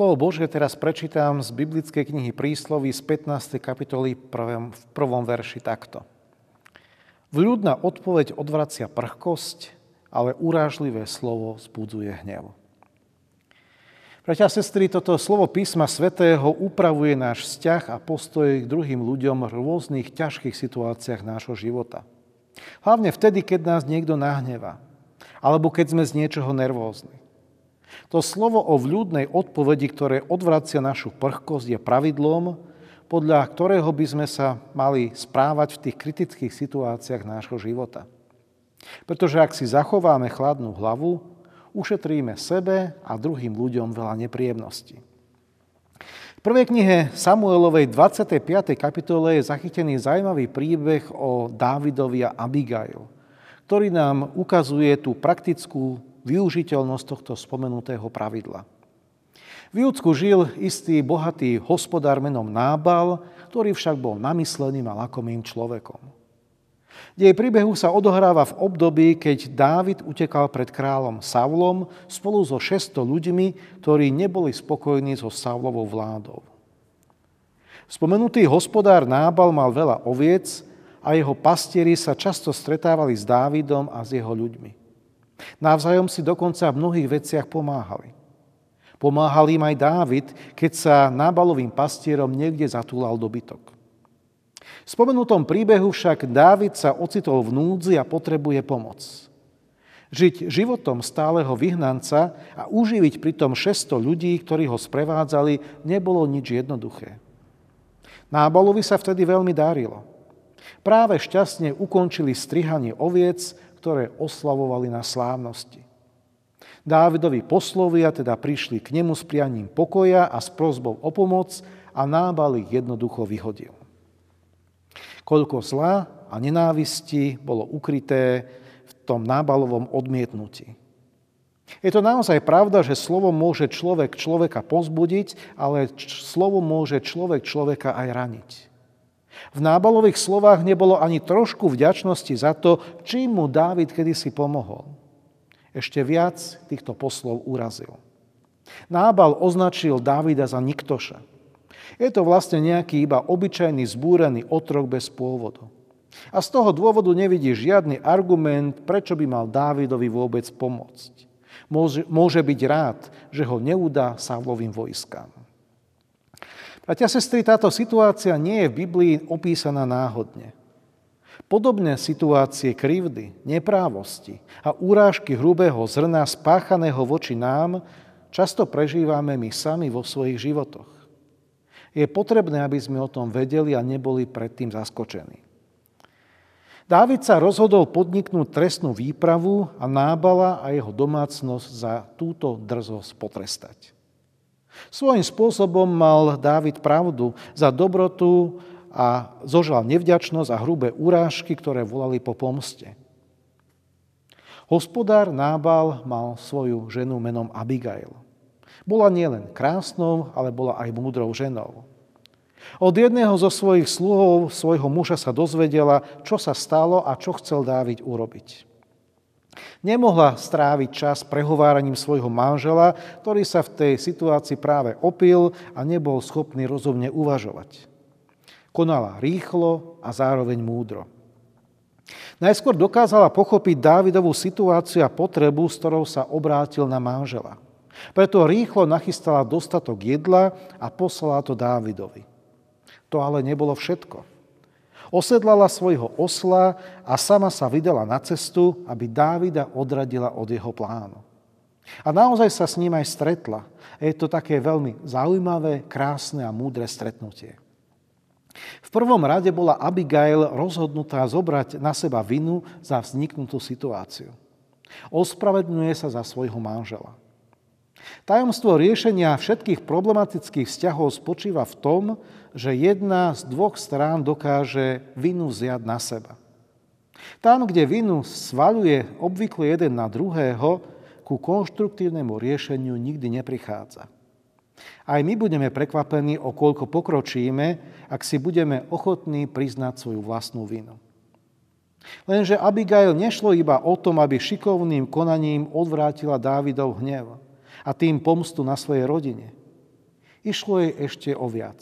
Slovo Božie teraz prečítam z biblickej knihy Prísloví z 15. kapitoly v prvom verši takto. Vľudná odpoveď odvracia prchkosť, ale urážlivé slovo zbudzuje hnev. Bratia a sestry, toto slovo písma svätého upravuje náš vzťah a postoj k druhým ľuďom v rôznych ťažkých situáciách nášho života. Hlavne vtedy, keď nás niekto nahneva, alebo keď sme z niečoho nervózni. To slovo o vľúdnej odpovedi, ktoré odvracia našu prchkosť, je pravidlom, podľa ktorého by sme sa mali správať v tých kritických situáciách nášho života. Pretože ak si zachováme chladnú hlavu, ušetríme sebe a druhým ľuďom veľa nepríjemností. V prvej knihe Samuelovej 25. kapitole je zachytený zaujímavý príbeh o Dávidovi a Abigail, ktorý nám ukazuje tú praktickú využiteľnosť tohto spomenutého pravidla. V Júdsku žil istý bohatý hospodár menom Nábal, ktorý však bol namysleným a lakomým človekom. Dej príbehu sa odohráva v období, keď Dávid utekal pred kráľom Saulom spolu so 600 ľuďmi, ktorí neboli spokojní so Saulovou vládou. Spomenutý hospodár Nábal mal veľa oviec a jeho pastieri sa často stretávali s Dávidom a s jeho ľuďmi. Navzájom si dokonca v mnohých veciach pomáhali. Pomáhal im aj Dávid, keď sa nábalovým pastierom niekde zatúlal dobytok. V spomenutom príbehu však Dávid sa ocitol v núdzi a potrebuje pomoc. Žiť životom stáleho vyhnanca a uživiť pritom 600 ľudí, ktorí ho sprevádzali, nebolo nič jednoduché. Nábalovi sa vtedy veľmi darilo. Práve šťastne ukončili strihanie oviec, ktoré oslavovali na slávnosti. Dávidovi poslovia teda prišli k nemu s prianím pokoja a s prozbou o pomoc a Nábal ich jednoducho vyhodil. Koľko zla a nenávisti bolo ukryté v tom nábalovom odmietnutí. Je to naozaj pravda, že slovo môže človek človeka pozbudiť, ale slovo môže človek človeka aj raniť. V nábalových slovách nebolo ani trošku vďačnosti za to, čím mu Dávid kedysi pomohol. Ešte viac týchto poslov urazil. Nábal označil Dávida za niktoša. Je to vlastne nejaký iba obyčajný zbúrený otrok bez pôvodu. A z toho dôvodu nevidí žiadny argument, prečo by mal Dávidovi vôbec pomôcť. Môže, môže byť rád, že ho neudá Savlovým vojskám. Bratia a sestry, táto situácia nie je v Biblii opísaná náhodne. Podobné situácie krivdy, neprávosti a úrážky hrubého zrna spáchaného voči nám často prežívame my sami vo svojich životoch. Je potrebné, aby sme o tom vedeli a neboli predtým zaskočení. Dávid sa rozhodol podniknúť trestnú výpravu a Nábala a jeho domácnosť za túto drzosť potrestať. Svojím spôsobom mal Dávid pravdu za dobrotu a zožal nevďačnosť a hrubé urážky, ktoré volali po pomste. Hospodár Nábal mal svoju ženu menom Abigail. Bola nielen krásnou, ale bola aj múdrou ženou. Od jedného zo svojich sluhov, svojho muža sa dozvedela, čo sa stalo a čo chcel Dávid urobiť. Nemohla stráviť čas prehováraním svojho manžela, ktorý sa v tej situácii práve opil a nebol schopný rozumne uvažovať. Konala rýchlo a zároveň múdro. Najskôr dokázala pochopiť Dávidovú situáciu a potrebu, s ktorou sa obrátil na manžela. Preto rýchlo nachystala dostatok jedla a poslala to Dávidovi. To ale nebolo všetko. Osedlala svojho osla a sama sa vydala na cestu, aby Dávida odradila od jeho plánu. A naozaj sa s ním aj stretla. Je to také veľmi zaujímavé, krásne a múdre stretnutie. V prvom rade bola Abigail rozhodnutá zobrať na seba vinu za vzniknutú situáciu. Ospravedlňuje sa za svojho manžela. Tajomstvo riešenia všetkých problematických vzťahov spočíva v tom, že jedna z dvoch strán dokáže vinu vziať na seba. Tam, kde vinu svaluje obvykle jeden na druhého, ku konštruktívnemu riešeniu nikdy neprichádza. Aj my budeme prekvapení, o koľko pokročíme, ak si budeme ochotní priznať svoju vlastnú vinu. Lenže Abigail nešlo iba o tom, aby šikovným konaním odvrátila Dávidov hnev a tým pomstu na svojej rodine. Išlo jej ešte o viac.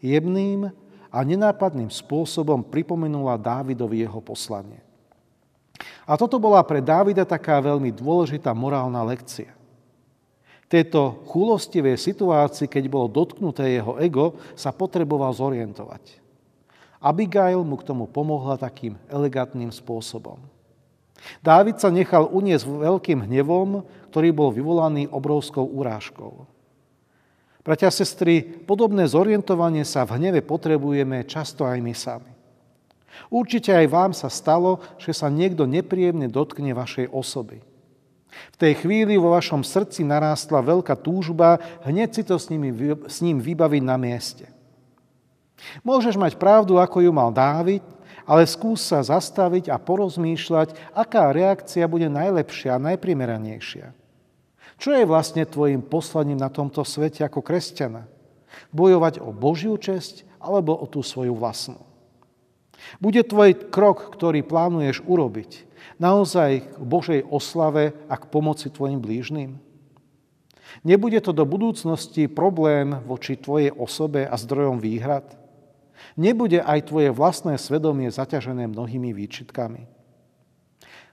Jemným a nenápadným spôsobom pripomenula Dávidovi jeho poslanie. A toto bola pre Dávida taká veľmi dôležitá morálna lekcia. Tejto chulostivej situácii, keď bolo dotknuté jeho ego, sa potreboval zorientovať. Abigail mu k tomu pomohla takým elegantným spôsobom. Dávid sa nechal uniesť veľkým hnevom, ktorý bol vyvolaný obrovskou urážkou. Bratia a sestry, podobné zorientovanie sa v hneve potrebujeme často aj my sami. Určite aj vám sa stalo, že sa niekto nepríjemne dotkne vašej osoby. V tej chvíli vo vašom srdci narástla veľká túžba hneď si to s, nimi, s ním vybaviť na mieste. Môžeš mať pravdu, ako ju mal Dávid, ale skús sa zastaviť a porozmýšľať, aká reakcia bude najlepšia a najprimeranejšia. Čo je vlastne tvojim poslaním na tomto svete ako kresťana? Bojovať o Božiu česť alebo o tú svoju vlastnú? Bude tvoj krok, ktorý plánuješ urobiť, naozaj k Božej oslave a k pomoci tvojim blížnym? Nebude to do budúcnosti problém voči tvojej osobe a zdrojom výhrad? Nebude aj tvoje vlastné svedomie zaťažené mnohými výčitkami?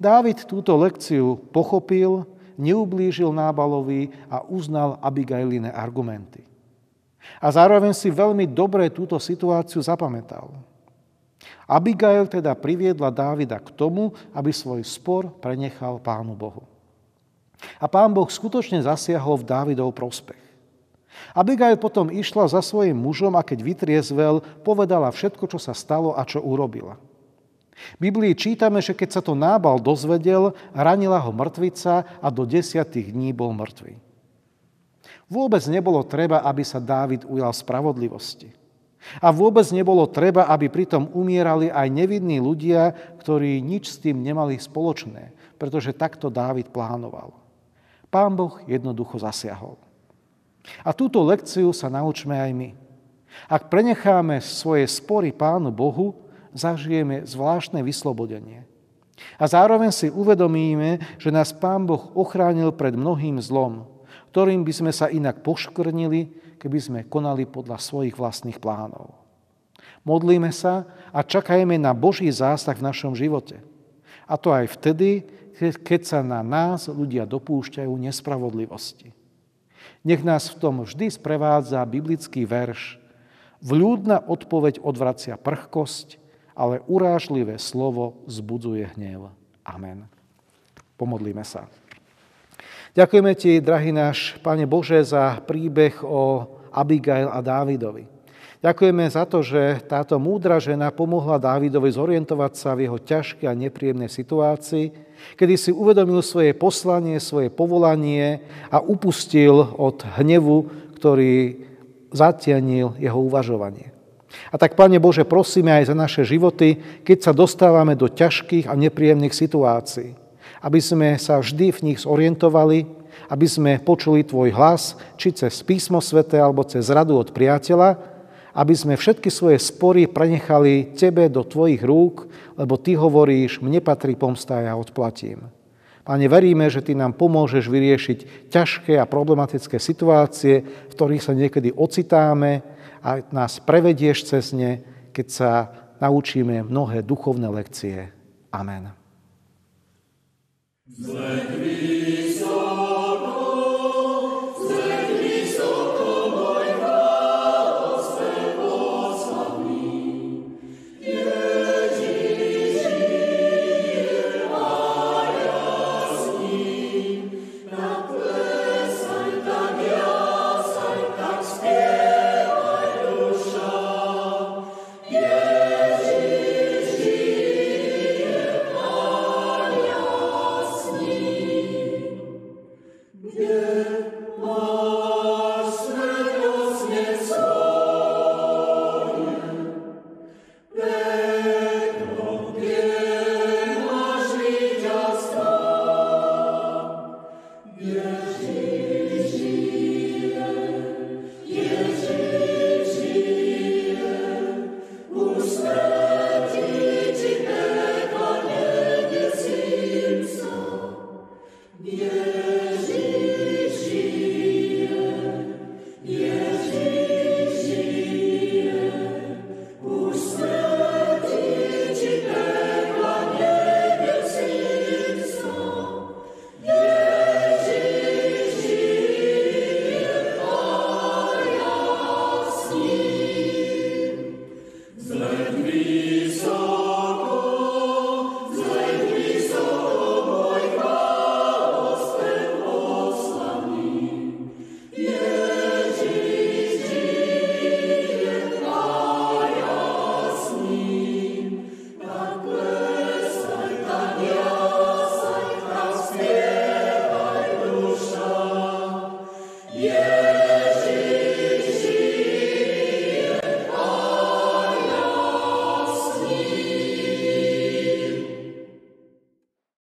Dávid túto lekciu pochopil, neublížil Nábalovi a uznal Abigailine argumenty. A zároveň si veľmi dobre túto situáciu zapamätal. Abigail teda priviedla Dávida k tomu, aby svoj spor prenechal Pánu Bohu. A Pán Boh skutočne zasiahol v Dávidov prospech. Abigail potom išla za svojim mužom a keď vytriezvel, povedala všetko, čo sa stalo a čo urobila. V Biblii čítame, že keď sa to Nábal dozvedel, ranila ho mŕtvica a do desiatých dní bol mŕtvý. Vôbec nebolo treba, aby sa Dávid ujal spravodlivosti. A vôbec nebolo treba, aby pritom umierali aj nevidní ľudia, ktorí nič s tým nemali spoločné, pretože takto Dávid plánoval. Pán Boh jednoducho zasiahol. A túto lekciu sa naučme aj my. Ak prenecháme svoje spory Pánu Bohu, zažijeme zvláštne vyslobodenie. A zároveň si uvedomíme, že nás Pán Boh ochránil pred mnohým zlom, ktorým by sme sa inak poškvrnili, keby sme konali podľa svojich vlastných plánov. Modlíme sa a čakajme na Boží zásah v našom živote. A to aj vtedy, keď sa na nás ľudia dopúšťajú nespravodlivosti. Nech nás v tom vždy sprevádza biblický verš. Vľúdna odpoveď odvracia prchkosť, ale urážlivé slovo zbudzuje hnev. Amen. Pomodlíme sa. Ďakujeme Ti, drahý náš Pane Bože, za príbeh o Abigail a Dávidovi. Ďakujeme za to, že táto múdra žena pomohla Dávidovi zorientovať sa v jeho ťažkej a nepríjemnej situácii, kedy si uvedomil svoje poslanie, svoje povolanie a upustil od hnevu, ktorý zatianil jeho uvažovanie. A tak, Pane Bože, prosíme aj za naše životy, keď sa dostávame do ťažkých a nepríjemných situácií aby sme sa vždy v nich zorientovali, aby sme počuli Tvoj hlas, či cez písmo svete alebo cez radu od priateľa, aby sme všetky svoje spory prenechali Tebe do Tvojich rúk, lebo Ty hovoríš, mne patrí pomsta, ja odplatím. Pane, veríme, že Ty nám pomôžeš vyriešiť ťažké a problematické situácie, v ktorých sa niekedy ocitáme a nás prevedieš cez ne, keď sa naučíme mnohé duchovné lekcie. Amen. Zlek